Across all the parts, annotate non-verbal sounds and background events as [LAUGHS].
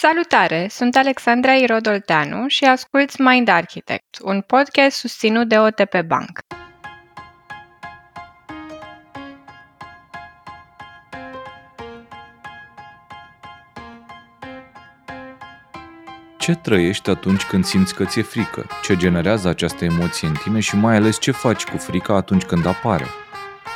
Salutare! Sunt Alexandra Irodolteanu și asculți Mind Architect, un podcast susținut de OTP Bank. Ce trăiești atunci când simți că ți-e frică? Ce generează această emoție în tine și mai ales ce faci cu frica atunci când apare?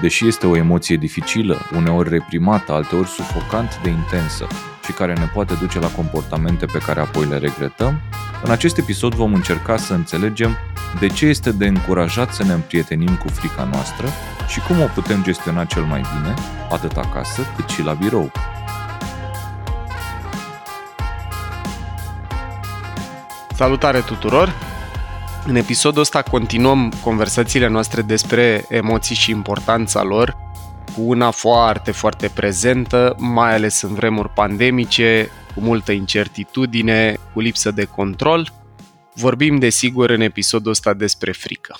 Deși este o emoție dificilă, uneori reprimată, alteori sufocant de intensă și care ne poate duce la comportamente pe care apoi le regretăm, în acest episod vom încerca să înțelegem de ce este de încurajat să ne împrietenim cu frica noastră și cum o putem gestiona cel mai bine, atât acasă cât și la birou. Salutare tuturor! În episodul ăsta continuăm conversațiile noastre despre emoții și importanța lor cu una foarte, foarte prezentă, mai ales în vremuri pandemice, cu multă incertitudine, cu lipsă de control. Vorbim, desigur, în episodul ăsta despre frică.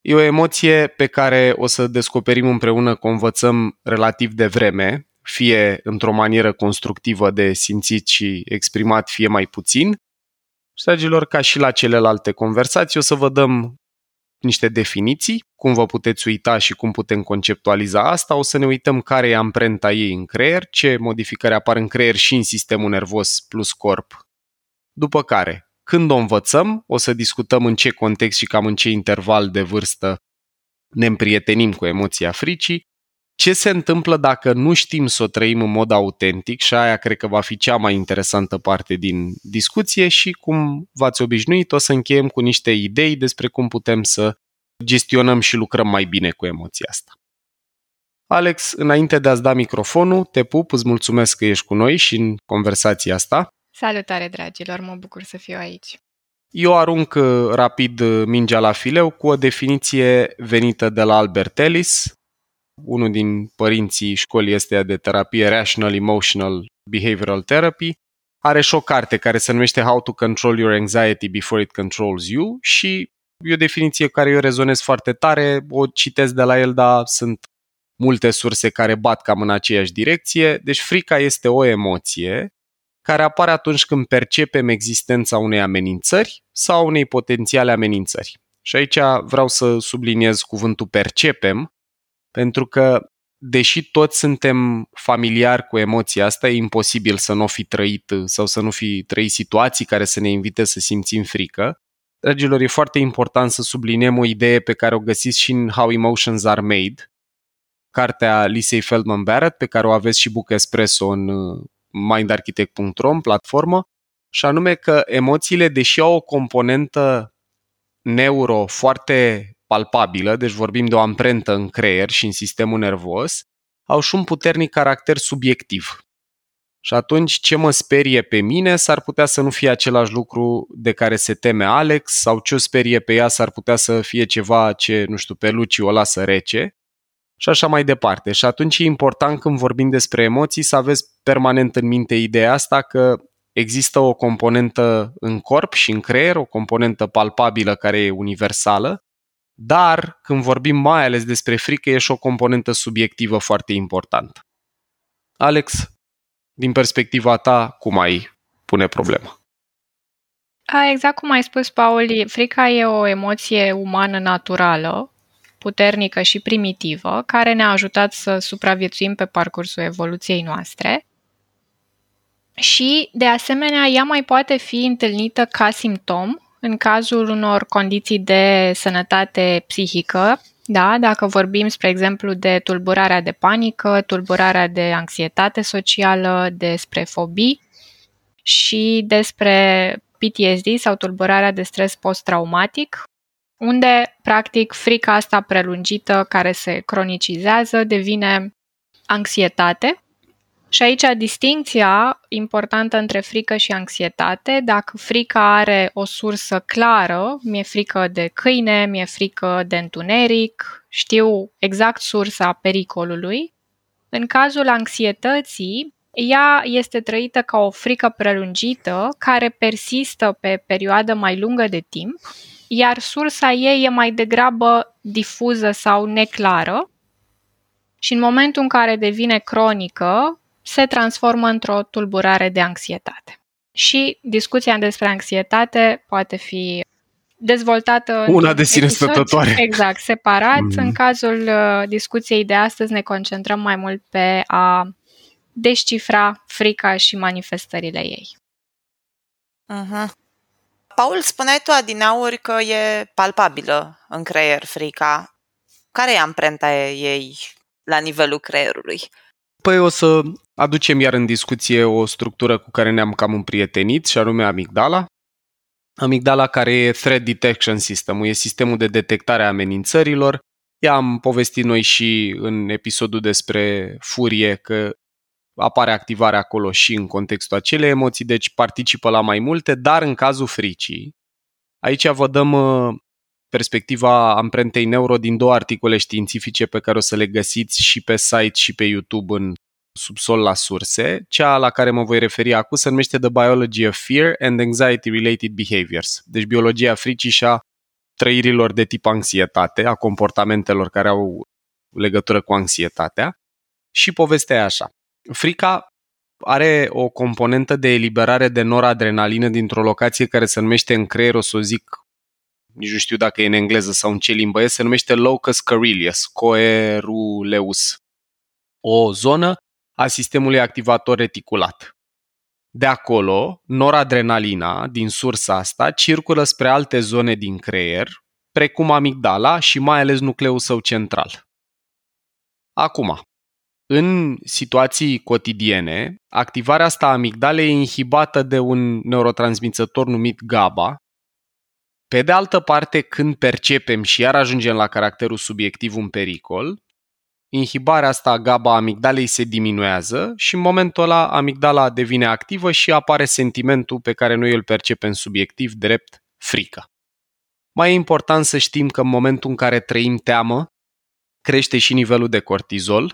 E o emoție pe care o să descoperim împreună că o învățăm relativ de vreme, fie într-o manieră constructivă de simțit și exprimat, fie mai puțin, și, dragilor, ca și la celelalte conversații, o să vă dăm niște definiții, cum vă puteți uita și cum putem conceptualiza asta. O să ne uităm care e amprenta ei în creier, ce modificări apar în creier și în sistemul nervos plus corp. După care, când o învățăm, o să discutăm în ce context și cam în ce interval de vârstă ne împrietenim cu emoția fricii ce se întâmplă dacă nu știm să o trăim în mod autentic și aia cred că va fi cea mai interesantă parte din discuție și cum v-ați obișnuit o să încheiem cu niște idei despre cum putem să gestionăm și lucrăm mai bine cu emoția asta. Alex, înainte de a-ți da microfonul, te pup, îți mulțumesc că ești cu noi și în conversația asta. Salutare, dragilor, mă bucur să fiu aici. Eu arunc uh, rapid uh, mingea la fileu cu o definiție venită de la Albert Ellis, unul din părinții școlii este de terapie Rational Emotional Behavioral Therapy. Are și o carte care se numește How to Control Your Anxiety Before It Controls You și e o definiție care eu rezonez foarte tare, o citesc de la el, dar sunt multe surse care bat cam în aceeași direcție. Deci frica este o emoție care apare atunci când percepem existența unei amenințări sau unei potențiale amenințări. Și aici vreau să subliniez cuvântul percepem, pentru că, deși toți suntem familiari cu emoția asta, e imposibil să nu fi trăit sau să nu fi trăit situații care să ne invite să simțim frică. Dragilor, e foarte important să subliniem o idee pe care o găsiți și în How Emotions Are Made, cartea Lisei Feldman Barrett, pe care o aveți și Book Espresso în uh, mindarchitect.ro, în platformă, și anume că emoțiile, deși au o componentă neuro foarte palpabilă, deci vorbim de o amprentă în creier și în sistemul nervos, au și un puternic caracter subiectiv. Și atunci ce mă sperie pe mine s-ar putea să nu fie același lucru de care se teme Alex sau ce o sperie pe ea s-ar putea să fie ceva ce, nu știu, pe Luci o lasă rece și așa mai departe. Și atunci e important când vorbim despre emoții să aveți permanent în minte ideea asta că există o componentă în corp și în creier, o componentă palpabilă care e universală dar când vorbim mai ales despre frică, e și o componentă subiectivă foarte importantă. Alex, din perspectiva ta, cum ai pune problema? Exact cum ai spus, Paul, frica e o emoție umană naturală, puternică și primitivă, care ne-a ajutat să supraviețuim pe parcursul evoluției noastre. Și, de asemenea, ea mai poate fi întâlnită ca simptom în cazul unor condiții de sănătate psihică, da, dacă vorbim, spre exemplu, de tulburarea de panică, tulburarea de anxietate socială, despre fobii și despre PTSD sau tulburarea de stres post-traumatic, unde, practic, frica asta prelungită care se cronicizează devine anxietate și aici distinția importantă între frică și anxietate, dacă frica are o sursă clară, mi-e frică de câine, mi-e frică de întuneric, știu exact sursa pericolului. În cazul anxietății, ea este trăită ca o frică prelungită care persistă pe perioadă mai lungă de timp, iar sursa ei e mai degrabă difuză sau neclară. Și în momentul în care devine cronică, se transformă într-o tulburare de anxietate. Și discuția despre anxietate poate fi dezvoltată una de sine stătătoare. [LAUGHS] Exact, separat. Mm. În cazul uh, discuției de astăzi ne concentrăm mai mult pe a descifra frica și manifestările ei. Uh-huh. Paul, spuneai tu adinauri că e palpabilă în creier frica. Care e amprenta ei la nivelul creierului? Păi o să aducem iar în discuție o structură cu care ne-am cam împrietenit, și anume amigdala. Amigdala care e Threat Detection System, e sistemul de detectare a amenințărilor. I-am povestit noi și în episodul despre furie că apare activarea acolo și în contextul acelei emoții, deci participă la mai multe, dar în cazul fricii, aici vă dăm uh, perspectiva amprentei neuro din două articole științifice pe care o să le găsiți și pe site și pe YouTube în subsol la surse. Cea la care mă voi referi acum se numește The Biology of Fear and Anxiety Related Behaviors, deci biologia fricii și a trăirilor de tip anxietate, a comportamentelor care au legătură cu anxietatea. Și povestea e așa. Frica are o componentă de eliberare de noradrenalină dintr-o locație care se numește în creier, o să o zic, nici nu știu dacă e în engleză sau în ce limbă e, se numește locus coeruleus, coeruleus. O zonă a sistemului activator reticulat. De acolo, noradrenalina din sursa asta circulă spre alte zone din creier, precum amigdala și mai ales nucleul său central. Acum, în situații cotidiene, activarea asta a amigdalei e inhibată de un neurotransmițător numit GABA. Pe de altă parte, când percepem și iar ajungem la caracterul subiectiv un pericol, inhibarea asta a GABA amigdalei se diminuează și în momentul ăla amigdala devine activă și apare sentimentul pe care noi îl percepem subiectiv drept frică. Mai e important să știm că în momentul în care trăim teamă, crește și nivelul de cortizol,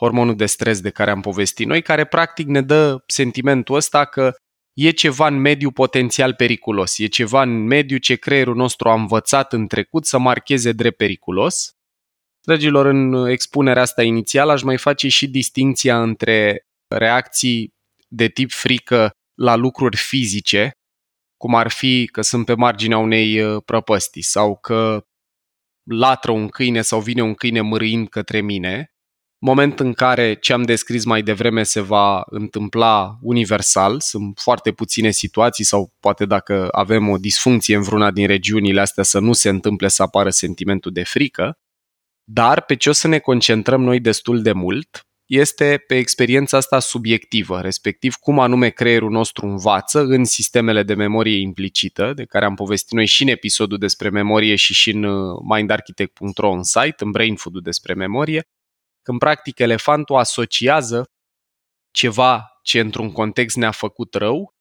hormonul de stres de care am povestit noi, care practic ne dă sentimentul ăsta că e ceva în mediu potențial periculos, e ceva în mediu ce creierul nostru a învățat în trecut să marcheze drept periculos. Dragilor, în expunerea asta inițială aș mai face și distinția între reacții de tip frică la lucruri fizice, cum ar fi că sunt pe marginea unei uh, prăpăstii sau că latră un câine sau vine un câine mârâind către mine, moment în care ce am descris mai devreme se va întâmpla universal. Sunt foarte puține situații sau poate dacă avem o disfuncție în vreuna din regiunile astea să nu se întâmple să apară sentimentul de frică. Dar pe ce o să ne concentrăm noi destul de mult este pe experiența asta subiectivă, respectiv cum anume creierul nostru învață în sistemele de memorie implicită, de care am povestit noi și în episodul despre memorie și și în uh, mindarchitect.ro în site, în Brain Food-ul despre memorie, când practic elefantul asociază ceva ce într-un context ne-a făcut rău,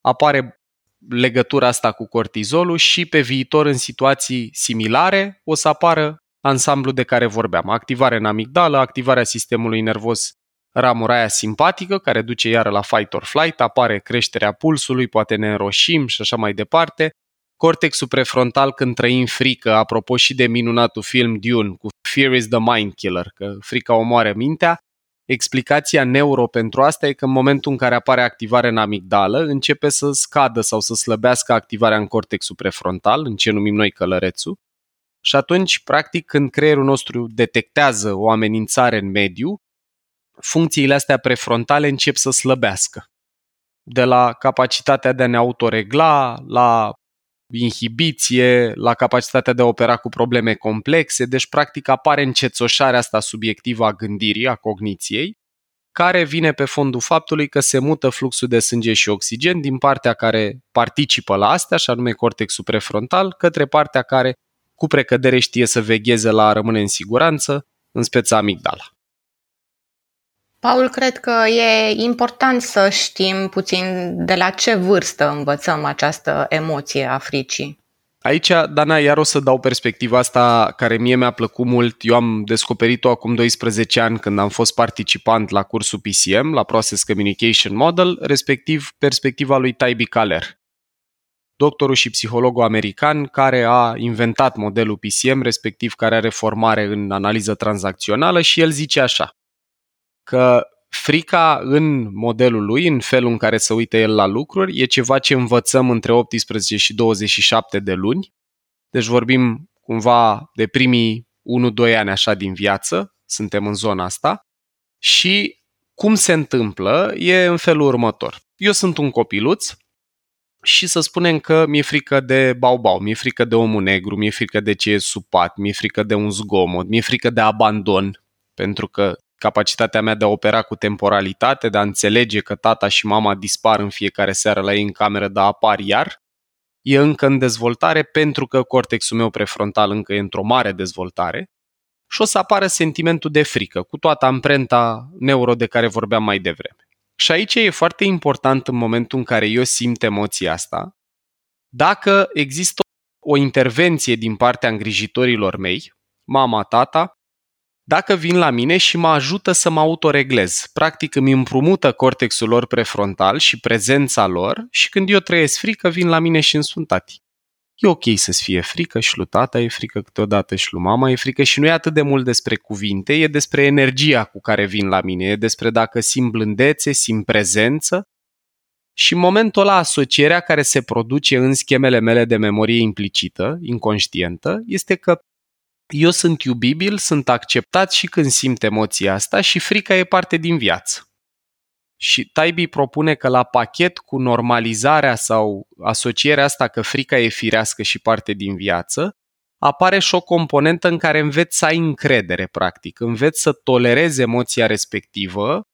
apare legătura asta cu cortizolul și pe viitor în situații similare o să apară ansamblu de care vorbeam. Activare în amigdală, activarea sistemului nervos ramura aia simpatică, care duce iară la fight or flight, apare creșterea pulsului, poate ne înroșim și așa mai departe, cortexul prefrontal când trăim frică, apropo și de minunatul film Dune cu Fear is the Mind Killer, că frica omoară mintea, explicația neuro pentru asta e că în momentul în care apare activare în amigdală, începe să scadă sau să slăbească activarea în cortexul prefrontal, în ce numim noi călărețul, și atunci, practic, când creierul nostru detectează o amenințare în mediu, funcțiile astea prefrontale încep să slăbească. De la capacitatea de a ne autoregla, la inhibiție, la capacitatea de a opera cu probleme complexe, deci practic apare încețoșarea asta subiectivă a gândirii, a cogniției, care vine pe fondul faptului că se mută fluxul de sânge și oxigen din partea care participă la astea, și anume cortexul prefrontal, către partea care cu precădere știe să vegheze la a rămâne în siguranță, în speța amigdala. Paul, cred că e important să știm puțin de la ce vârstă învățăm această emoție a fricii. Aici, Dana, iar o să dau perspectiva asta care mie mi-a plăcut mult. Eu am descoperit-o acum 12 ani când am fost participant la cursul PCM, la Process Communication Model, respectiv perspectiva lui Taibi Kaler, doctorul și psihologul american care a inventat modelul PCM, respectiv care are formare în analiză tranzacțională și el zice așa că frica în modelul lui, în felul în care se uită el la lucruri, e ceva ce învățăm între 18 și 27 de luni. Deci vorbim cumva de primii 1-2 ani așa din viață, suntem în zona asta. Și cum se întâmplă e în felul următor. Eu sunt un copiluț și să spunem că mi-e frică de baubau, mi-e frică de omul negru, mi-e frică de ce e supat, mi-e frică de un zgomot, mi-e frică de abandon, pentru că capacitatea mea de a opera cu temporalitate, de a înțelege că tata și mama dispar în fiecare seară la ei în cameră, dar apar iar, e încă în dezvoltare pentru că cortexul meu prefrontal încă e într-o mare dezvoltare și o să apară sentimentul de frică, cu toată amprenta neuro de care vorbeam mai devreme. Și aici e foarte important în momentul în care eu simt emoția asta, dacă există o intervenție din partea îngrijitorilor mei, mama, tata, dacă vin la mine și mă ajută să mă autoreglez. Practic îmi împrumută cortexul lor prefrontal și prezența lor și când eu trăiesc frică, vin la mine și îmi spun tati. E ok să-ți fie frică și lui tata e frică câteodată și lui mama e frică și nu e atât de mult despre cuvinte, e despre energia cu care vin la mine, e despre dacă simt blândețe, simt prezență și în momentul ăla asocierea care se produce în schemele mele de memorie implicită, inconștientă, este că eu sunt iubibil, sunt acceptat și când simt emoția asta și frica e parte din viață. Și Taibi propune că la pachet cu normalizarea sau asocierea asta că frica e firească și parte din viață, apare și o componentă în care înveți să ai încredere, practic. Înveți să tolerezi emoția respectivă,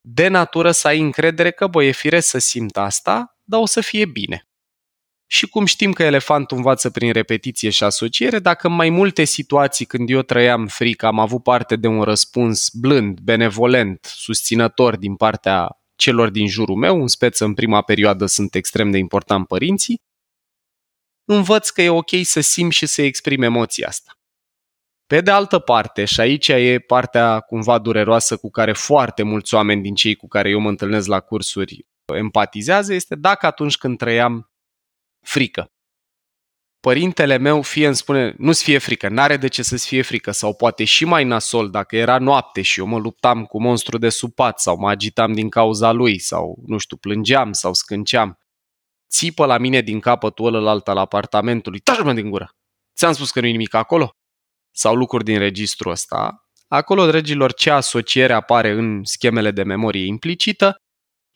de natură să ai încredere că, bă, e firesc să simt asta, dar o să fie bine. Și cum știm că elefantul învață prin repetiție și asociere, dacă în mai multe situații când eu trăiam frică am avut parte de un răspuns blând, benevolent, susținător din partea celor din jurul meu, în speță în prima perioadă sunt extrem de important părinții, învăț că e ok să simt și să exprim emoția asta. Pe de altă parte, și aici e partea cumva dureroasă cu care foarte mulți oameni din cei cu care eu mă întâlnesc la cursuri empatizează, este dacă atunci când trăiam frică. Părintele meu fie îmi spune, nu-ți fie frică, n-are de ce să-ți fie frică, sau poate și mai nasol dacă era noapte și eu mă luptam cu monstru de supat sau mă agitam din cauza lui sau, nu știu, plângeam sau scânceam. Țipă la mine din capătul ălălalt al apartamentului, taci-mă din gură! Ți-am spus că nu-i nimic acolo? Sau lucruri din registrul ăsta. Acolo, dragilor, ce asociere apare în schemele de memorie implicită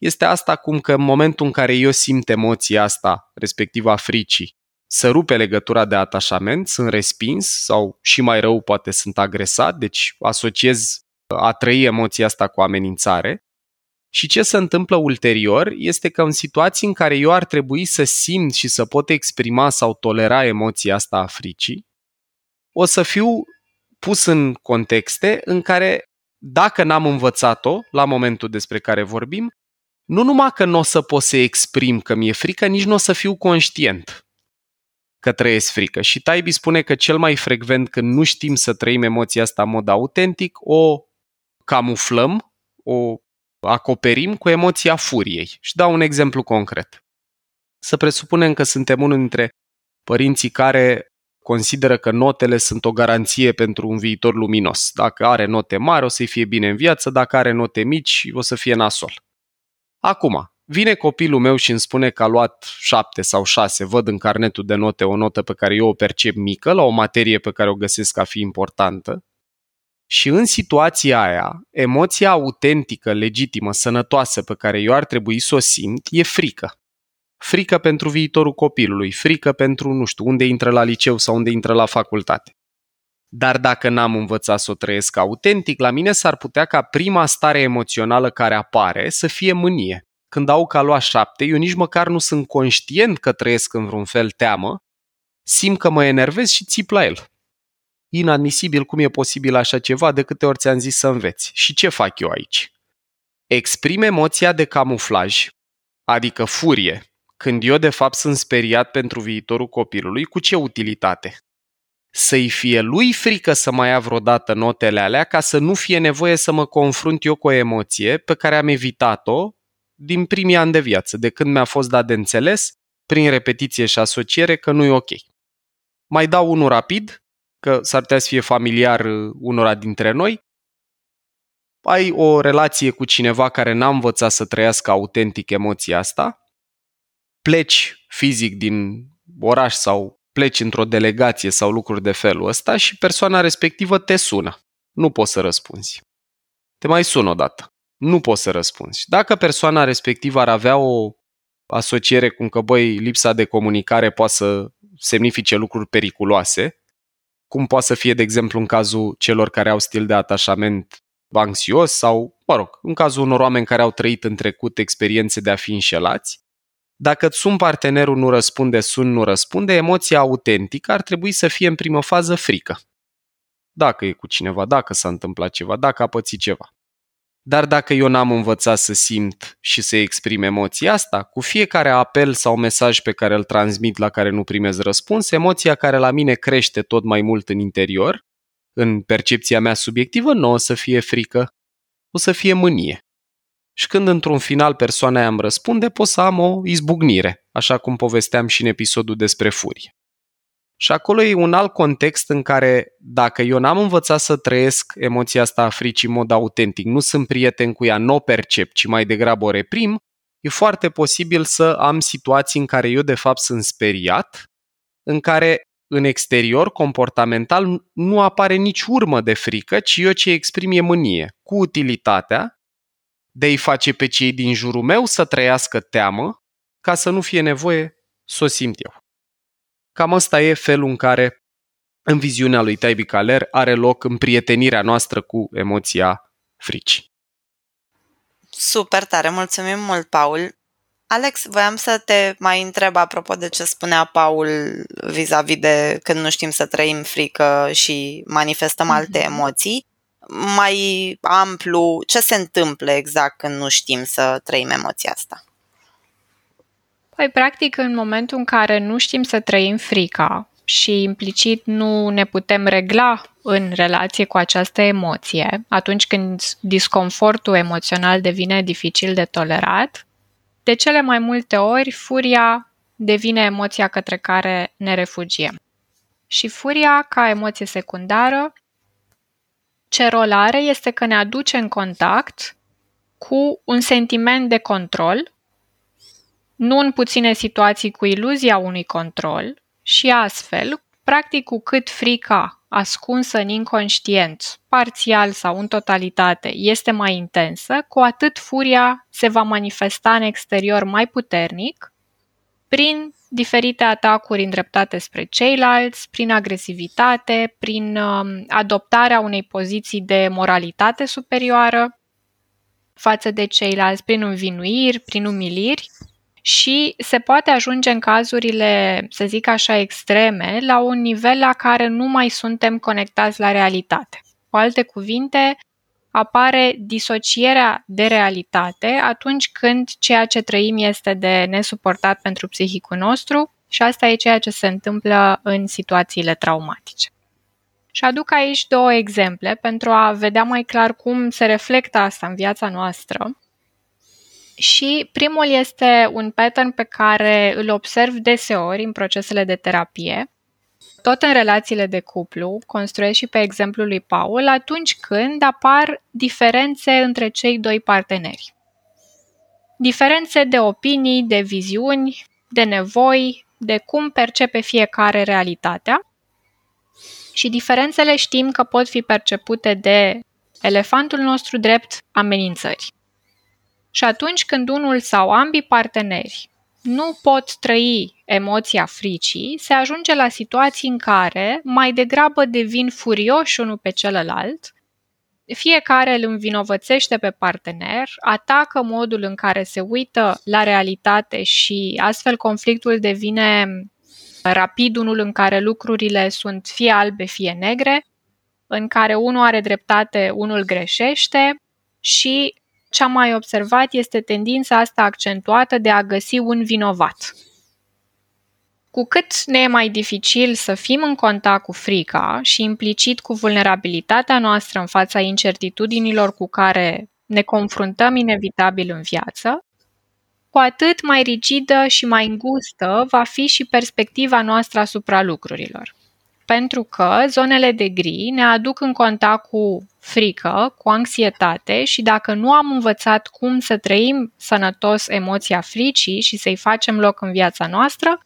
este asta cum că în momentul în care eu simt emoția asta, respectiv a fricii, să rupe legătura de atașament, sunt respins sau și mai rău poate sunt agresat, deci asociez a trăi emoția asta cu amenințare. Și ce se întâmplă ulterior este că în situații în care eu ar trebui să simt și să pot exprima sau tolera emoția asta a fricii, o să fiu pus în contexte în care, dacă n-am învățat-o la momentul despre care vorbim, nu numai că nu o să pot să exprim că mi-e frică, nici nu o să fiu conștient că trăiesc frică. Și Taibi spune că cel mai frecvent când nu știm să trăim emoția asta în mod autentic, o camuflăm, o acoperim cu emoția furiei. Și dau un exemplu concret. Să presupunem că suntem unul dintre părinții care consideră că notele sunt o garanție pentru un viitor luminos. Dacă are note mari, o să-i fie bine în viață, dacă are note mici, o să fie nasol. Acum, vine copilul meu și îmi spune că a luat șapte sau șase, văd în carnetul de note o notă pe care eu o percep mică, la o materie pe care o găsesc ca fi importantă, și în situația aia, emoția autentică, legitimă, sănătoasă pe care eu ar trebui să o simt e frică. Frică pentru viitorul copilului, frică pentru, nu știu, unde intră la liceu sau unde intră la facultate. Dar dacă n-am învățat să o trăiesc autentic, la mine s-ar putea ca prima stare emoțională care apare să fie mânie. Când au ca lua șapte, eu nici măcar nu sunt conștient că trăiesc în vreun fel teamă, simt că mă enervez și țip la el. Inadmisibil cum e posibil așa ceva de câte ori ți-am zis să înveți. Și ce fac eu aici? Exprim emoția de camuflaj, adică furie, când eu de fapt sunt speriat pentru viitorul copilului, cu ce utilitate? Să-i fie lui frică să mai ia vreodată notele alea ca să nu fie nevoie să mă confrunt eu cu o emoție pe care am evitat-o din primii ani de viață, de când mi-a fost dat de înțeles, prin repetiție și asociere, că nu e ok. Mai dau unul rapid, că s-ar putea să fie familiar unora dintre noi. ai o relație cu cineva care n-a învățat să trăiască autentic emoția asta, pleci fizic din oraș sau pleci într-o delegație sau lucruri de felul ăsta și persoana respectivă te sună. Nu poți să răspunzi. Te mai sun o dată. Nu poți să răspunzi. Dacă persoana respectivă ar avea o asociere cum că, băi, lipsa de comunicare poate să semnifice lucruri periculoase, cum poate să fie, de exemplu, în cazul celor care au stil de atașament anxios sau, mă rog, în cazul unor oameni care au trăit în trecut experiențe de a fi înșelați, dacă sun partenerul nu răspunde, sun nu răspunde, emoția autentică ar trebui să fie în primă fază frică. Dacă e cu cineva, dacă s-a întâmplat ceva, dacă a pățit ceva. Dar dacă eu n-am învățat să simt și să exprim emoția asta, cu fiecare apel sau mesaj pe care îl transmit la care nu primez răspuns, emoția care la mine crește tot mai mult în interior, în percepția mea subiectivă, nu o să fie frică, o să fie mânie. Și când într-un final persoana aia îmi răspunde, pot să am o izbucnire, așa cum povesteam și în episodul despre furie. Și acolo e un alt context în care dacă eu n-am învățat să trăiesc emoția asta a fricii în mod autentic, nu sunt prieten cu ea, nu o percep, ci mai degrabă o reprim, e foarte posibil să am situații în care eu de fapt sunt speriat, în care în exterior, comportamental, nu apare nici urmă de frică, ci eu ce exprim e mânie, cu utilitatea de a-i face pe cei din jurul meu să trăiască teamă, ca să nu fie nevoie să o simt eu. Cam ăsta e felul în care, în viziunea lui Taibi Caler, are loc împrietenirea noastră cu emoția fricii. Super tare, mulțumim mult, Paul. Alex, voiam să te mai întreb apropo de ce spunea Paul vis-a-vis de când nu știm să trăim frică și manifestăm mm-hmm. alte emoții. Mai amplu, ce se întâmplă exact când nu știm să trăim emoția asta? Păi, practic, în momentul în care nu știm să trăim frica și implicit nu ne putem regla în relație cu această emoție, atunci când disconfortul emoțional devine dificil de tolerat, de cele mai multe ori furia devine emoția către care ne refugiem. Și furia, ca emoție secundară, ce rol are este că ne aduce în contact cu un sentiment de control nu în puține situații cu iluzia unui control și astfel, practic cu cât frica ascunsă în inconștient, parțial sau în totalitate, este mai intensă, cu atât furia se va manifesta în exterior mai puternic prin diferite atacuri îndreptate spre ceilalți, prin agresivitate, prin uh, adoptarea unei poziții de moralitate superioară față de ceilalți, prin învinuiri, prin umiliri și se poate ajunge în cazurile, să zic așa, extreme, la un nivel la care nu mai suntem conectați la realitate. Cu alte cuvinte, apare disocierea de realitate atunci când ceea ce trăim este de nesuportat pentru psihicul nostru și asta e ceea ce se întâmplă în situațiile traumatice. Și aduc aici două exemple pentru a vedea mai clar cum se reflectă asta în viața noastră și primul este un pattern pe care îl observ deseori în procesele de terapie, tot în relațiile de cuplu, construiesc și pe exemplul lui Paul, atunci când apar diferențe între cei doi parteneri. Diferențe de opinii, de viziuni, de nevoi, de cum percepe fiecare realitatea. Și diferențele știm că pot fi percepute de elefantul nostru drept amenințări. Și atunci când unul sau ambii parteneri nu pot trăi emoția fricii, se ajunge la situații în care mai degrabă devin furioși unul pe celălalt, fiecare îl învinovățește pe partener, atacă modul în care se uită la realitate și astfel conflictul devine rapid unul în care lucrurile sunt fie albe, fie negre, în care unul are dreptate, unul greșește și ce am mai observat este tendința asta accentuată de a găsi un vinovat. Cu cât ne e mai dificil să fim în contact cu frica și implicit cu vulnerabilitatea noastră în fața incertitudinilor cu care ne confruntăm inevitabil în viață, cu atât mai rigidă și mai îngustă va fi și perspectiva noastră asupra lucrurilor. Pentru că zonele de gri ne aduc în contact cu frică, cu anxietate și dacă nu am învățat cum să trăim sănătos emoția fricii și să-i facem loc în viața noastră,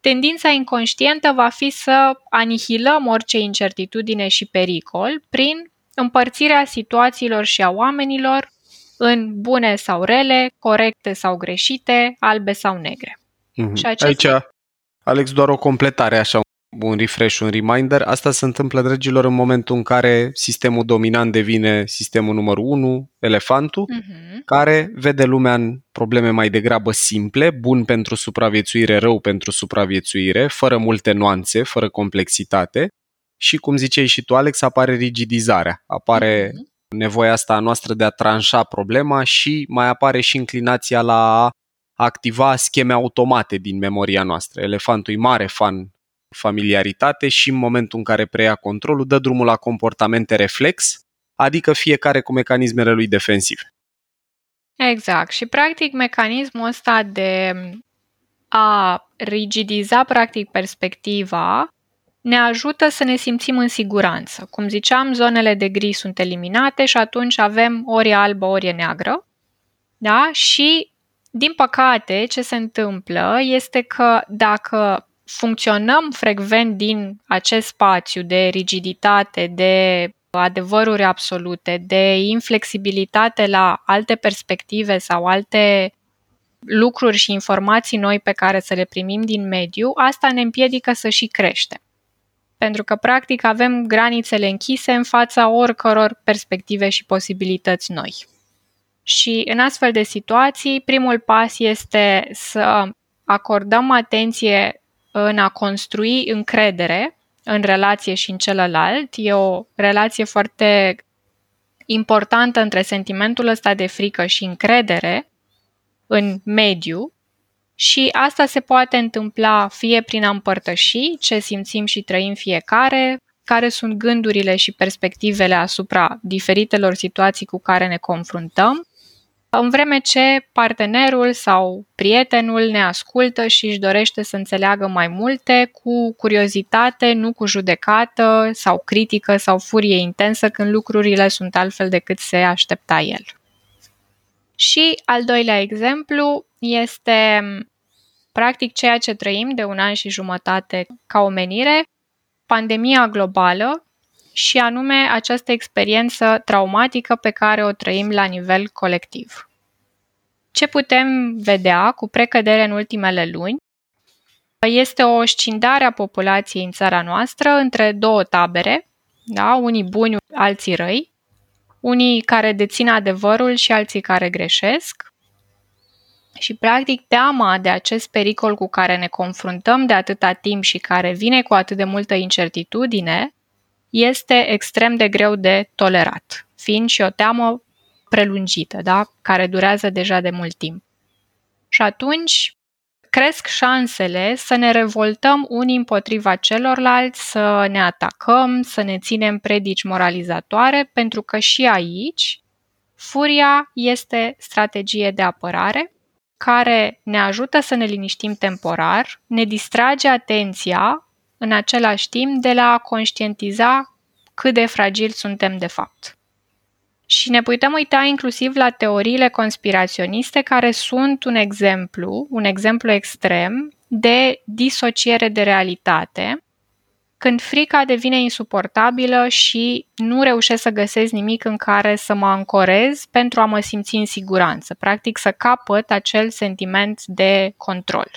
tendința inconștientă va fi să anihilăm orice incertitudine și pericol prin împărțirea situațiilor și a oamenilor în bune sau rele, corecte sau greșite, albe sau negre. Mm-hmm. Și aceste... Aici, Alex, doar o completare, așa, un refresh, un reminder. Asta se întâmplă, dragilor, în momentul în care sistemul dominant devine sistemul numărul 1, elefantul, mm-hmm. care vede lumea în probleme mai degrabă simple, bun pentru supraviețuire, rău pentru supraviețuire, fără multe nuanțe, fără complexitate. Și, cum ziceai și tu, Alex, apare rigidizarea, apare mm-hmm. nevoia asta a noastră de a tranșa problema și mai apare și inclinația la a activa scheme automate din memoria noastră. Elefantul e mare fan familiaritate și în momentul în care preia controlul dă drumul la comportamente reflex, adică fiecare cu mecanismele lui defensive. Exact. Și practic mecanismul ăsta de a rigidiza practic perspectiva ne ajută să ne simțim în siguranță. Cum ziceam, zonele de gri sunt eliminate și atunci avem ori albă, ori neagră. Da? Și, din păcate, ce se întâmplă este că dacă funcționăm frecvent din acest spațiu de rigiditate, de adevăruri absolute, de inflexibilitate la alte perspective sau alte lucruri și informații noi pe care să le primim din mediu, asta ne împiedică să și creștem. Pentru că, practic, avem granițele închise în fața oricăror perspective și posibilități noi. Și în astfel de situații, primul pas este să acordăm atenție în a construi încredere în relație și în celălalt. E o relație foarte importantă între sentimentul ăsta de frică și încredere în mediu și asta se poate întâmpla fie prin a împărtăși ce simțim și trăim fiecare, care sunt gândurile și perspectivele asupra diferitelor situații cu care ne confruntăm, în vreme ce partenerul sau prietenul ne ascultă și își dorește să înțeleagă mai multe cu curiozitate, nu cu judecată sau critică sau furie intensă când lucrurile sunt altfel decât se aștepta el. Și al doilea exemplu este practic ceea ce trăim de un an și jumătate ca omenire, pandemia globală și anume această experiență traumatică pe care o trăim la nivel colectiv. Ce putem vedea cu precădere în ultimele luni este o scindare a populației în țara noastră între două tabere, da? unii buni, alții răi, unii care dețin adevărul și alții care greșesc. Și, practic, teama de acest pericol cu care ne confruntăm de atâta timp și care vine cu atât de multă incertitudine, este extrem de greu de tolerat, fiind și o teamă prelungită, da? care durează deja de mult timp. Și atunci cresc șansele să ne revoltăm unii împotriva celorlalți, să ne atacăm, să ne ținem predici moralizatoare, pentru că și aici furia este strategie de apărare care ne ajută să ne liniștim temporar, ne distrage atenția în același timp de la a conștientiza cât de fragili suntem de fapt. Și ne putem uita inclusiv la teoriile conspiraționiste care sunt un exemplu, un exemplu extrem de disociere de realitate, când frica devine insuportabilă și nu reușesc să găsesc nimic în care să mă ancorez pentru a mă simți în siguranță, practic să capăt acel sentiment de control.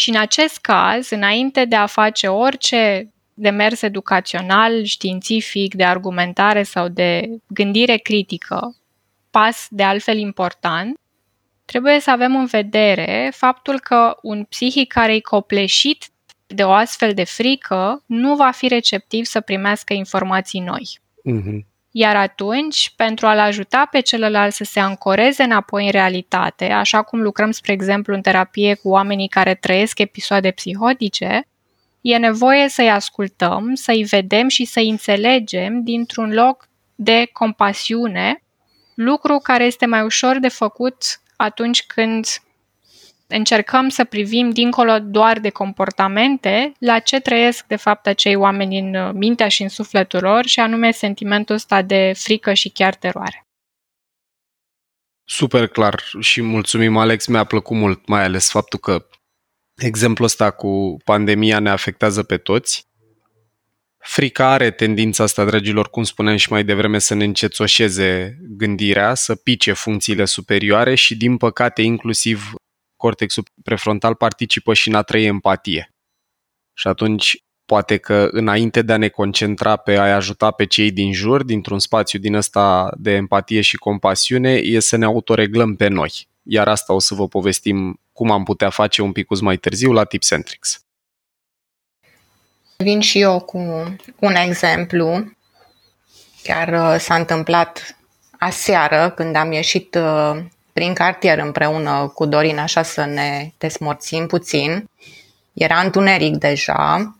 Și în acest caz, înainte de a face orice demers educațional, științific, de argumentare sau de gândire critică, pas de altfel important, trebuie să avem în vedere faptul că un psihic care e copleșit de o astfel de frică nu va fi receptiv să primească informații noi. Mm-hmm. Iar atunci, pentru a-l ajuta pe celălalt să se ancoreze înapoi în realitate, așa cum lucrăm, spre exemplu, în terapie cu oamenii care trăiesc episoade psihotice, e nevoie să-i ascultăm, să-i vedem și să-i înțelegem dintr-un loc de compasiune, lucru care este mai ușor de făcut atunci când încercăm să privim dincolo doar de comportamente la ce trăiesc de fapt acei oameni în uh, mintea și în sufletul lor și anume sentimentul ăsta de frică și chiar teroare. Super clar și mulțumim Alex, mi-a plăcut mult, mai ales faptul că exemplul ăsta cu pandemia ne afectează pe toți. Frica are tendința asta, dragilor, cum spuneam și mai devreme, să ne încețoșeze gândirea, să pice funcțiile superioare și, din păcate, inclusiv cortexul prefrontal participă și în a trăi empatie. Și atunci, poate că înainte de a ne concentra pe a ajuta pe cei din jur, dintr-un spațiu din ăsta de empatie și compasiune, e să ne autoreglăm pe noi. Iar asta o să vă povestim cum am putea face un pic mai târziu la Tipcentrix. Vin și eu cu un exemplu. Chiar uh, s-a întâmplat aseară când am ieșit uh, prin cartier împreună cu Dorin așa să ne desmorțim puțin. Era întuneric deja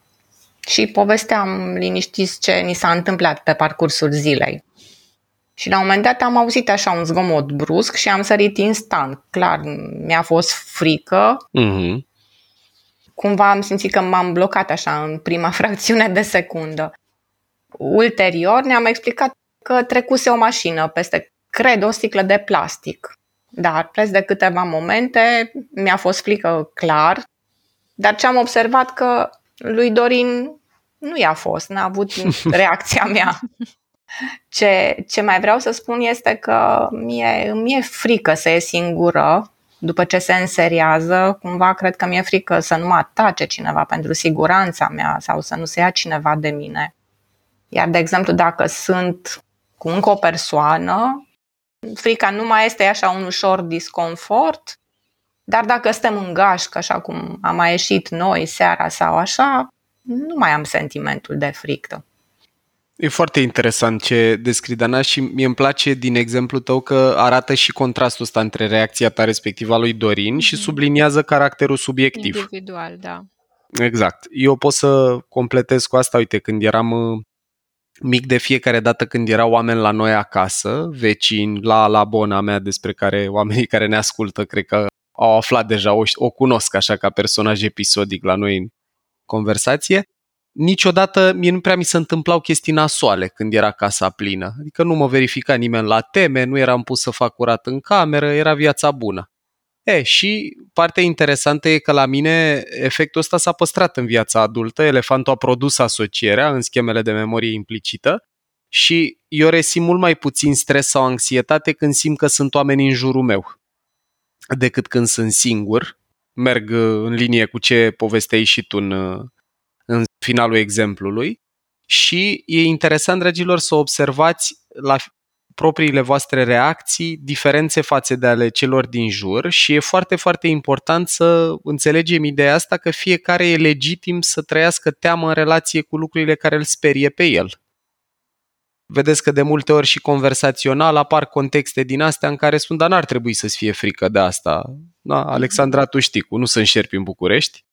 și povesteam liniștiți ce ni s-a întâmplat pe parcursul zilei. Și la un moment dat am auzit așa un zgomot brusc și am sărit instant. Clar, mi-a fost frică. Mm-hmm. Cumva am simțit că m-am blocat așa în prima [LAUGHS] fracțiune de secundă. Ulterior ne-am explicat că trecuse o mașină peste, cred, o sticlă de plastic. Dar preț de câteva momente mi-a fost frică clar, dar ce am observat că lui Dorin nu i-a fost, n-a avut [LAUGHS] reacția mea. Ce, ce mai vreau să spun este că mie, mi-e frică să ies singură după ce se înseriază, cumva cred că mi-e frică să nu mă atace cineva pentru siguranța mea sau să nu se ia cineva de mine. Iar, de exemplu, dacă sunt cu încă o persoană, frica nu mai este așa un ușor disconfort, dar dacă suntem în gașcă, așa cum am mai ieșit noi seara sau așa, nu mai am sentimentul de frică. E foarte interesant ce descrii, Dana, și mie îmi place din exemplu tău că arată și contrastul ăsta între reacția ta respectivă a lui Dorin mm-hmm. și mhm. subliniază caracterul subiectiv. Individual, da. Exact. Eu pot să completez cu asta, uite, când eram uh, mic de fiecare dată când erau oameni la noi acasă, vecini, la la bona mea despre care oamenii care ne ascultă cred că au aflat deja, o, o cunosc așa ca personaj episodic la noi în conversație, niciodată mie nu prea mi se întâmplau chestii nasoale când era casa plină. Adică nu mă verifica nimeni la teme, nu eram pus să fac curat în cameră, era viața bună. E, și partea interesantă e că la mine efectul ăsta s-a păstrat în viața adultă. Elefantul a produs asocierea în schemele de memorie implicită și eu resimt mult mai puțin stres sau anxietate când simt că sunt oameni în jurul meu decât când sunt singur. Merg în linie cu ce povesteai și tu în, în finalul exemplului. Și e interesant, dragilor, să observați la propriile voastre reacții, diferențe față de ale celor din jur și e foarte, foarte important să înțelegem ideea asta că fiecare e legitim să trăiască teamă în relație cu lucrurile care îl sperie pe el. Vedeți că de multe ori și conversațional apar contexte din astea în care spun, dar n-ar trebui să-ți fie frică de asta. Da, Alexandra, tu știi, cu nu să înșerpi în București.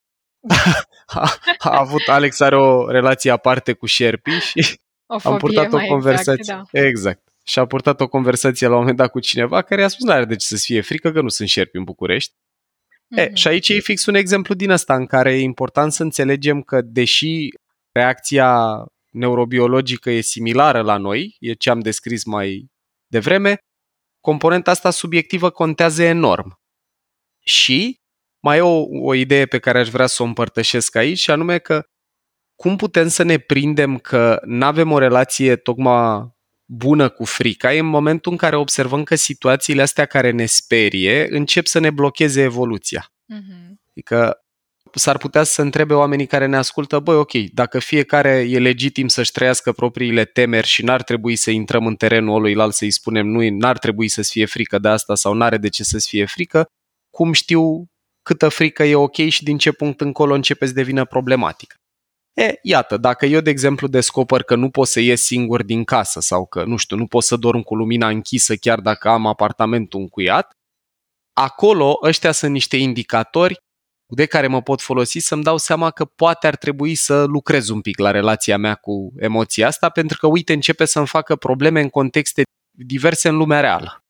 [LAUGHS] a, a avut, Alex are o relație aparte cu șerpii și o am purtat o conversație. Exact, da. exact și a purtat o conversație la un moment dat cu cineva care i-a spus nu are de ce să fie frică că nu sunt șerpi în București. Mm-hmm. E, mhm. și aici e fix un exemplu din ăsta în care e important să înțelegem că deși reacția neurobiologică e similară la noi, e ce am descris mai devreme, componenta asta subiectivă contează enorm. Și mai e o, o idee pe care aș vrea să o împărtășesc aici, și anume că cum putem să ne prindem că nu avem o relație tocmai bună cu frica e în momentul în care observăm că situațiile astea care ne sperie încep să ne blocheze evoluția. Uh-huh. Adică s-ar putea să întrebe oamenii care ne ascultă, băi, ok, dacă fiecare e legitim să-și trăiască propriile temeri și n-ar trebui să intrăm în terenul alt să-i spunem, nu, n-ar trebui să-ți fie frică de asta sau n-are de ce să-ți fie frică, cum știu câtă frică e ok și din ce punct încolo începe să devină problematică. E, iată, dacă eu, de exemplu, descoper că nu pot să ies singur din casă sau că, nu știu, nu pot să dorm cu lumina închisă chiar dacă am apartamentul încuiat, acolo ăștia sunt niște indicatori de care mă pot folosi să-mi dau seama că poate ar trebui să lucrez un pic la relația mea cu emoția asta, pentru că, uite, începe să-mi facă probleme în contexte diverse în lumea reală.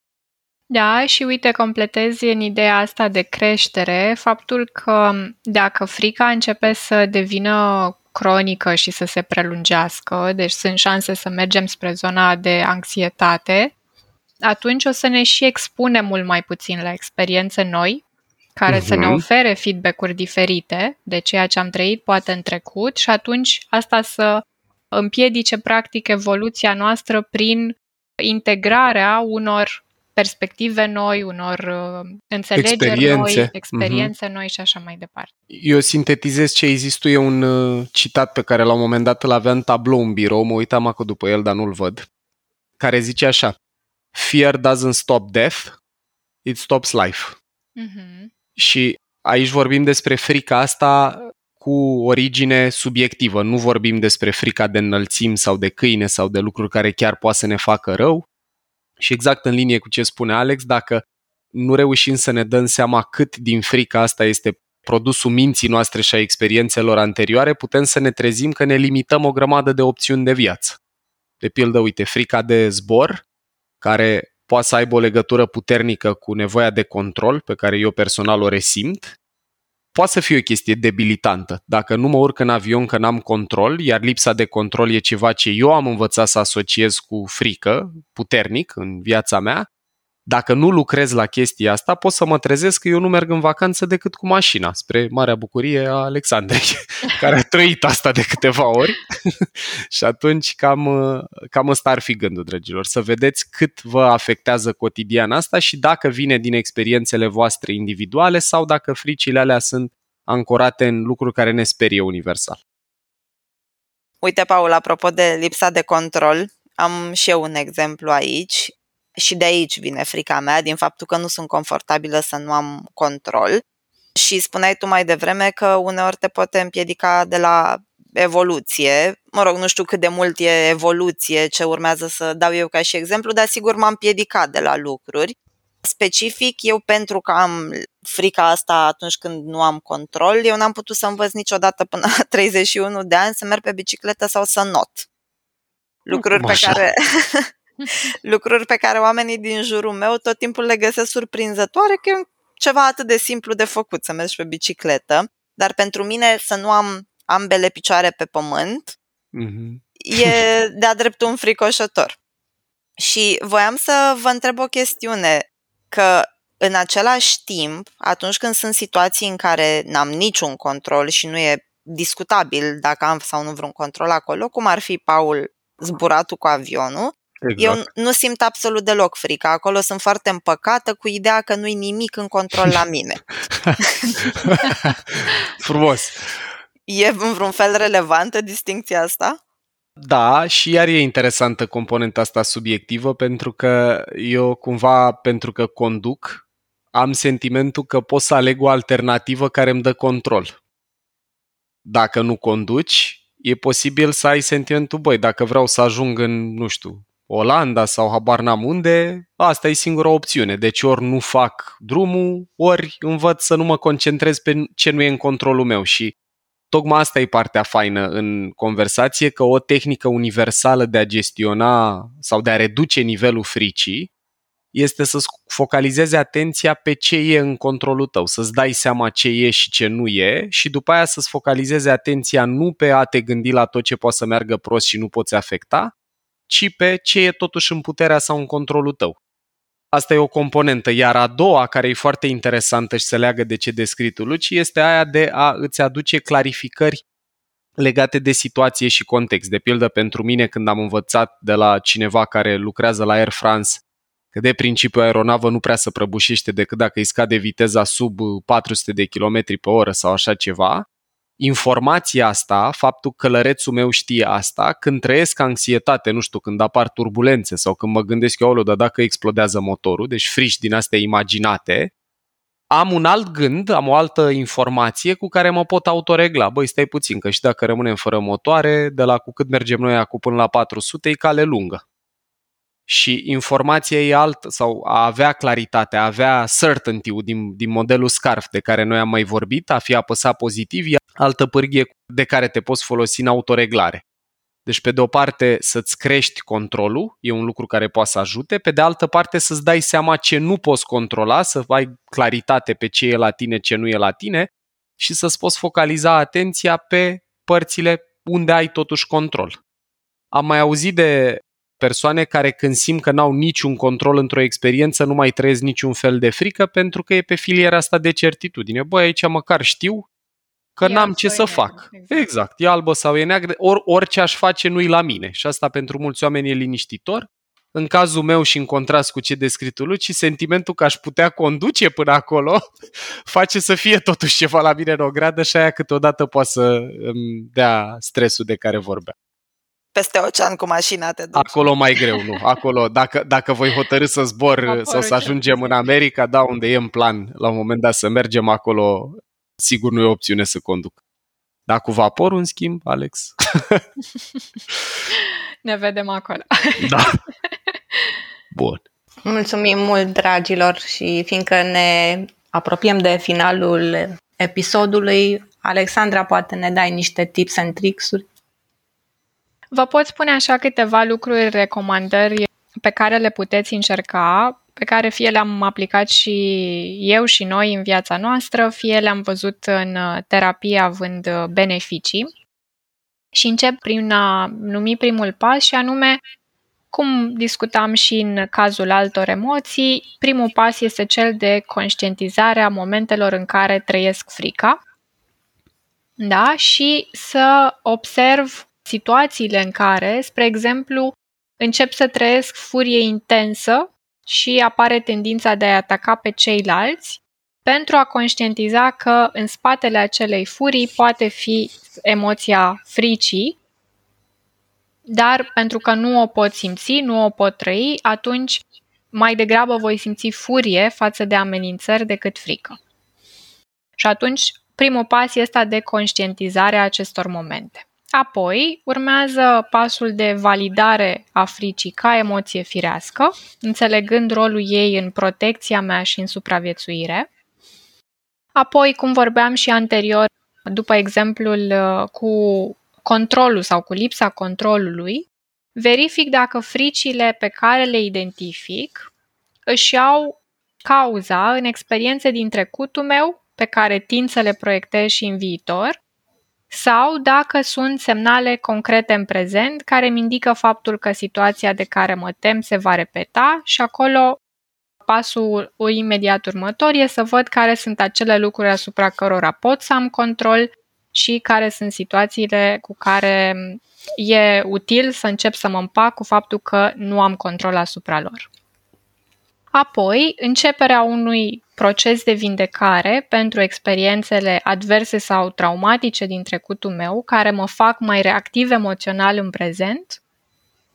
Da, și uite, completezi în ideea asta de creștere faptul că dacă frica începe să devină cronică și să se prelungească, deci sunt șanse să mergem spre zona de anxietate, atunci o să ne și expunem mult mai puțin la experiențe noi, care uh-huh. să ne mhm. ofere feedback-uri diferite de ceea ce am trăit poate în trecut și atunci asta să împiedice practic evoluția noastră prin integrarea unor perspective noi, unor uh, înțelegeri experiențe. noi, experiențe uh-huh. noi și așa mai departe. Eu sintetizez ce ai zis tu, e un uh, citat pe care la un moment dat îl aveam în tablou în birou, mă uitam acum după el, dar nu-l văd, care zice așa, Fear doesn't stop death, it stops life. Uh-huh. Și aici vorbim despre frica asta cu origine subiectivă. Nu vorbim despre frica de înălțimi sau de câine sau de lucruri care chiar poate să ne facă rău. Și exact în linie cu ce spune Alex, dacă nu reușim să ne dăm seama cât din frica asta este produsul minții noastre și a experiențelor anterioare, putem să ne trezim că ne limităm o grămadă de opțiuni de viață. De pildă, uite, frica de zbor, care poate să aibă o legătură puternică cu nevoia de control, pe care eu personal o resimt, poate să fie o chestie debilitantă. Dacă nu mă urc în avion că n-am control, iar lipsa de control e ceva ce eu am învățat să asociez cu frică puternic în viața mea, dacă nu lucrez la chestia asta, pot să mă trezesc că eu nu merg în vacanță decât cu mașina, spre marea bucurie a Alexandrei, [LAUGHS] care a trăit asta de câteva ori. [LAUGHS] și atunci cam, cam ăsta ar fi gândul, dragilor, să vedeți cât vă afectează cotidian asta și dacă vine din experiențele voastre individuale sau dacă fricile alea sunt ancorate în lucruri care ne sperie universal. Uite, Paul, apropo de lipsa de control, am și eu un exemplu aici și de aici vine frica mea, din faptul că nu sunt confortabilă să nu am control. Și spuneai tu mai devreme că uneori te poate împiedica de la evoluție. Mă rog, nu știu cât de mult e evoluție ce urmează să dau eu ca și exemplu, dar sigur m-am împiedicat de la lucruri. Specific, eu pentru că am frica asta atunci când nu am control, eu n-am putut să învăț niciodată până la [LAUGHS] 31 de ani să merg pe bicicletă sau să not. Lucruri pe care [LAUGHS] [LAUGHS] lucruri pe care oamenii din jurul meu tot timpul le găsesc surprinzătoare, că e ceva atât de simplu de făcut, să mergi pe bicicletă, dar pentru mine să nu am ambele picioare pe pământ mm-hmm. e de-a dreptul înfricoșător. Și voiam să vă întreb o chestiune, că în același timp, atunci când sunt situații în care n-am niciun control și nu e discutabil dacă am sau nu vreun control acolo, cum ar fi Paul zburatul cu avionul, Exact. Eu nu simt absolut deloc frică. Acolo sunt foarte împăcată cu ideea că nu-i nimic în control la mine. [LAUGHS] Frumos! E în vreun fel relevantă distinția asta? Da, și iar e interesantă componenta asta subiectivă pentru că eu cumva, pentru că conduc, am sentimentul că pot să aleg o alternativă care îmi dă control. Dacă nu conduci, e posibil să ai sentimentul, băi, dacă vreau să ajung în, nu știu, Olanda sau habar n-am unde, asta e singura opțiune. Deci ori nu fac drumul, ori învăț să nu mă concentrez pe ce nu e în controlul meu și tocmai asta e partea faină în conversație, că o tehnică universală de a gestiona sau de a reduce nivelul fricii este să-ți focalizezi atenția pe ce e în controlul tău, să-ți dai seama ce e și ce nu e și după aia să-ți focalizezi atenția nu pe a te gândi la tot ce poate să meargă prost și nu poți afecta, ci pe ce e totuși în puterea sau în controlul tău. Asta e o componentă, iar a doua, care e foarte interesantă și se leagă de ce descrii tu, Luci, este aia de a îți aduce clarificări legate de situație și context. De pildă, pentru mine, când am învățat de la cineva care lucrează la Air France că de principiu aeronavă nu prea se prăbușește decât dacă îi scade viteza sub 400 de km pe oră sau așa ceva, informația asta, faptul că călărețul meu știe asta, când trăiesc anxietate, nu știu, când apar turbulențe sau când mă gândesc eu, dar dacă explodează motorul, deci frici din astea imaginate, am un alt gând, am o altă informație cu care mă pot autoregla. Băi, stai puțin, că și dacă rămânem fără motoare, de la cu cât mergem noi acum până la 400, e cale lungă și informația e altă sau a avea claritate, a avea certainty din, din modelul SCARF de care noi am mai vorbit, a fi apăsat pozitiv, e altă pârghie de care te poți folosi în autoreglare. Deci, pe de o parte, să-ți crești controlul, e un lucru care poate să ajute, pe de altă parte, să-ți dai seama ce nu poți controla, să ai claritate pe ce e la tine, ce nu e la tine și să-ți poți focaliza atenția pe părțile unde ai totuși control. Am mai auzit de persoane care când simt că n-au niciun control într-o experiență nu mai trăiesc niciun fel de frică pentru că e pe filiera asta de certitudine. Băi, aici măcar știu că e n-am ce să fac. Exact. exact, e albă sau e neagră, or, orice aș face nu-i la mine. Și asta pentru mulți oameni e liniștitor. În cazul meu și în contrast cu ce descris tu, Luci, sentimentul că aș putea conduce până acolo [LAUGHS] face să fie totuși ceva la mine în o gradă și aia câteodată poate să îmi dea stresul de care vorbea peste ocean cu mașina te duci. Acolo mai greu, nu. Acolo, dacă, dacă voi hotărâ să zbor Vaporul sau să ajungem în America, da, unde e în plan la un moment dat să mergem acolo, sigur nu e opțiune să conduc. Dar cu vaporul, în schimb, Alex? [LAUGHS] ne vedem acolo. [LAUGHS] da. Bun. Mulțumim mult, dragilor, și fiindcă ne apropiem de finalul episodului, Alexandra, poate ne dai niște tips and tricks-uri? Vă pot spune așa câteva lucruri, recomandări pe care le puteți încerca pe care fie le-am aplicat și eu și noi în viața noastră, fie le-am văzut în uh, terapie având uh, beneficii. Și încep prin a numi primul pas și anume, cum discutam și în cazul altor emoții, primul pas este cel de conștientizare a momentelor în care trăiesc frica. Da? Și să observ situațiile în care, spre exemplu, încep să trăiesc furie intensă și apare tendința de a ataca pe ceilalți pentru a conștientiza că în spatele acelei furii poate fi emoția fricii, dar pentru că nu o pot simți, nu o pot trăi, atunci mai degrabă voi simți furie față de amenințări decât frică. Și atunci primul pas este de conștientizare a acestor momente. Apoi urmează pasul de validare a fricii ca emoție firească, înțelegând rolul ei în protecția mea și în supraviețuire. Apoi, cum vorbeam și anterior, după exemplul uh, cu controlul sau cu lipsa controlului, verific dacă fricile pe care le identific își au cauza în experiențe din trecutul meu pe care tind să le proiectez și în viitor sau dacă sunt semnale concrete în prezent care îmi indică faptul că situația de care mă tem se va repeta și acolo pasul imediat următor e să văd care sunt acele lucruri asupra cărora pot să am control și care sunt situațiile cu care e util să încep să mă împac cu faptul că nu am control asupra lor. Apoi, începerea unui proces de vindecare pentru experiențele adverse sau traumatice din trecutul meu, care mă fac mai reactiv emoțional în prezent,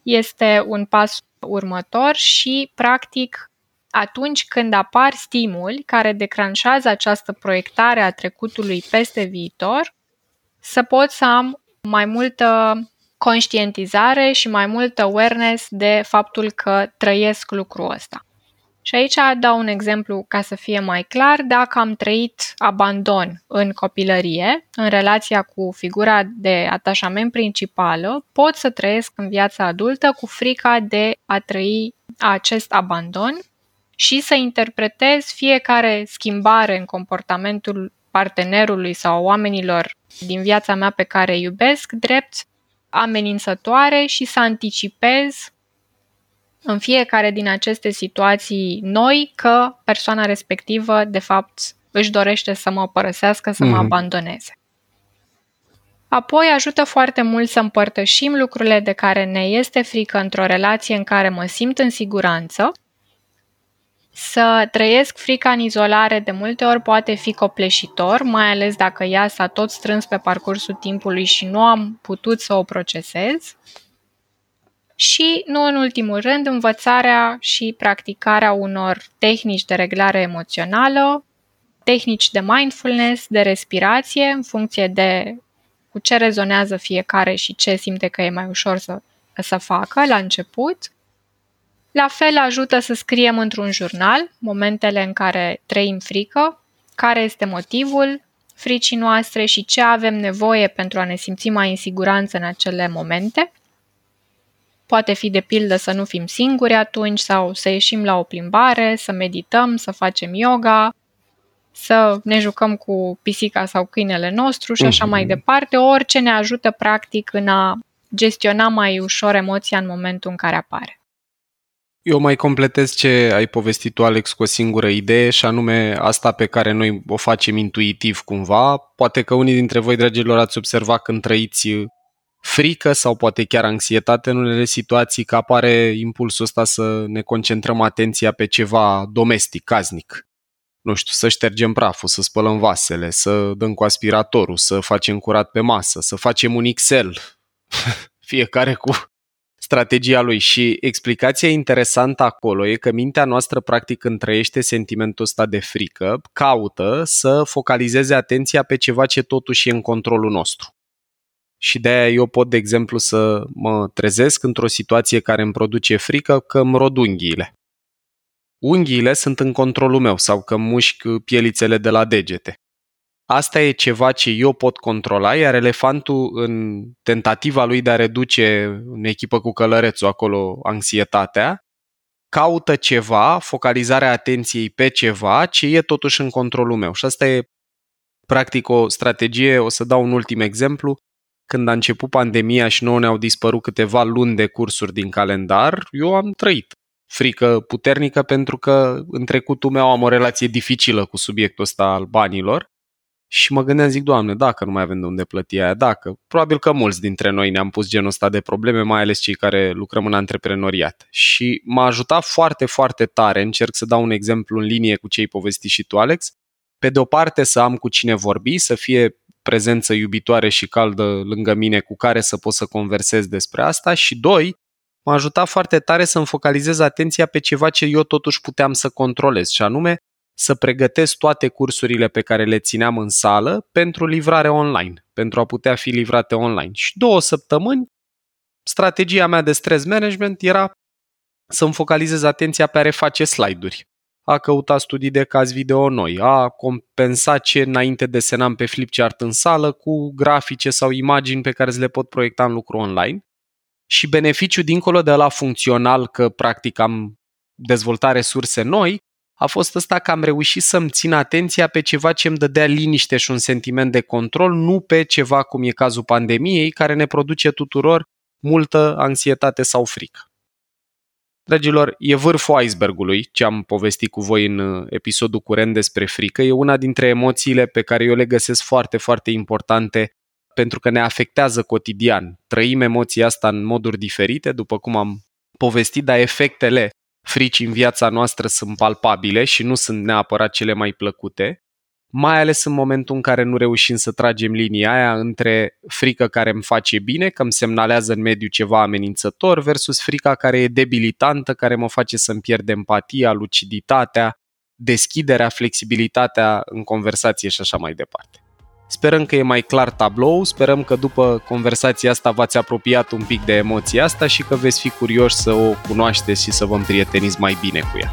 este un pas următor și, practic, atunci când apar stimuli care declanșează această proiectare a trecutului peste viitor, să pot să am mai multă conștientizare și mai multă awareness de faptul că trăiesc lucrul ăsta. Și aici dau un exemplu ca să fie mai clar. Dacă am trăit abandon în copilărie, în relația cu figura de atașament principală, pot să trăiesc în viața adultă cu frica de a trăi acest abandon și să interpretez fiecare schimbare în comportamentul partenerului sau oamenilor din viața mea pe care îi iubesc drept amenințătoare și să anticipez în fiecare din aceste situații noi că persoana respectivă, de fapt, își dorește să mă părăsească, să mm-hmm. mă mhm. abandoneze. Apoi ajută foarte mult să împărtășim lucrurile de care ne este frică într-o relație în care mă simt în siguranță. Să trăiesc frica în izolare de multe ori poate fi copleșitor, mai ales dacă ea s-a tot strâns pe parcursul timpului și nu am putut să o procesez și, nu în ultimul rând, învățarea și practicarea unor tehnici de reglare emoțională, tehnici de mindfulness, de respirație, în funcție de cu ce rezonează fiecare și ce simte că e mai ușor să, să facă la început. La fel ajută să scriem într-un jurnal momentele în care trăim frică, care este motivul fricii noastre și ce avem nevoie pentru a ne simți mai în siguranță în acele momente – Poate fi de pildă să nu fim singuri atunci sau să ieșim la o plimbare, să medităm, să facem yoga, să ne jucăm cu pisica sau câinele nostru și așa mai mhm. departe, orice ne ajută practic în a gestiona mai ușor emoția în momentul în care apare. Eu mai completez ce ai povestit tu, Alex, cu o singură idee și anume asta pe care noi o facem intuitiv cumva. Poate că unii dintre voi, dragilor, ați observat când trăiți frică sau poate chiar anxietate în unele situații, că apare impulsul ăsta să ne concentrăm atenția pe ceva domestic, casnic. Nu știu, să ștergem praful, să spălăm vasele, să dăm cu aspiratorul, să facem curat pe masă, să facem un Excel, [LAUGHS] fiecare cu strategia lui și explicația interesantă acolo e că mintea noastră practic când trăiește sentimentul ăsta de frică, caută să focalizeze atenția pe ceva ce totuși e în controlul nostru. Și de aia eu pot, de exemplu, să mă trezesc într-o situație care îmi produce frică că îmi rod unghiile. Unghiile sunt în controlul meu sau că mușc pielițele de la degete. Asta e ceva ce eu pot controla, iar elefantul în tentativa lui de a reduce în echipă cu călărețul acolo anxietatea, caută ceva, focalizarea atenției pe ceva ce e totuși în controlul meu. Și asta e practic o strategie, o să dau un ultim exemplu. Când a început pandemia și nouă ne-au dispărut câteva luni de cursuri din calendar, eu am trăit frică puternică pentru că în trecutul meu am o relație dificilă cu subiectul ăsta al banilor și mă gândeam, zic, Doamne, dacă nu mai avem de unde plăti aia, dacă. Probabil că mulți dintre noi ne-am pus genul ăsta de probleme, mai ales cei care lucrăm în antreprenoriat. Și m-a ajutat foarte, foarte tare, încerc să dau un exemplu în linie cu cei povesti și tu, Alex, pe de o parte să am cu cine vorbi, să fie prezență iubitoare și caldă lângă mine cu care să pot să conversez despre asta și doi, m-a ajutat foarte tare să-mi focalizez atenția pe ceva ce eu totuși puteam să controlez și anume să pregătesc toate cursurile pe care le țineam în sală pentru livrare online, pentru a putea fi livrate online. Și două săptămâni, strategia mea de stress management era să-mi focalizez atenția pe a reface slide-uri, a căuta studii de caz video noi, a compensa ce înainte desenam pe flipchart în sală cu grafice sau imagini pe care le pot proiecta în lucru online. Și beneficiul dincolo de la funcțional că practic am dezvoltat resurse noi, a fost ăsta că am reușit să-mi țin atenția pe ceva ce îmi dădea liniște și un sentiment de control, nu pe ceva cum e cazul pandemiei, care ne produce tuturor multă anxietate sau frică. Dragilor, e vârful icebergului ce am povestit cu voi în uh, episodul curent despre frică. E una dintre emoțiile pe care eu le găsesc foarte, foarte importante pentru că ne afectează cotidian. Trăim emoția asta în moduri diferite, după cum am povestit, dar efectele frici în viața noastră sunt palpabile și nu sunt neapărat cele mai plăcute, mai ales în momentul în care nu reușim să tragem linia aia între frică care îmi face bine, că îmi semnalează în mediu ceva amenințător, versus frica care e debilitantă, care mă face să-mi pierd empatia, luciditatea, deschiderea, flexibilitatea în conversație și așa mai departe. Sperăm că e mai clar tablou, sperăm că după conversația asta v-ați apropiat un pic de emoția asta și că veți fi curioși să o cunoașteți și să vă împrieteniți mai bine cu ea.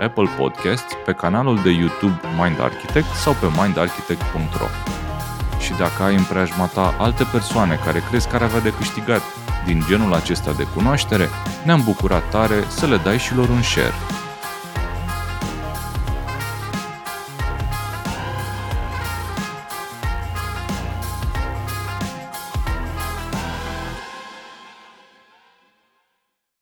Apple Podcasts, pe canalul de YouTube Mind Architect sau pe mindarchitect.ro. Și dacă ai în preajma ta alte persoane care crezi că ar avea de câștigat din genul acesta de cunoaștere, ne-am bucurat tare să le dai și lor un share.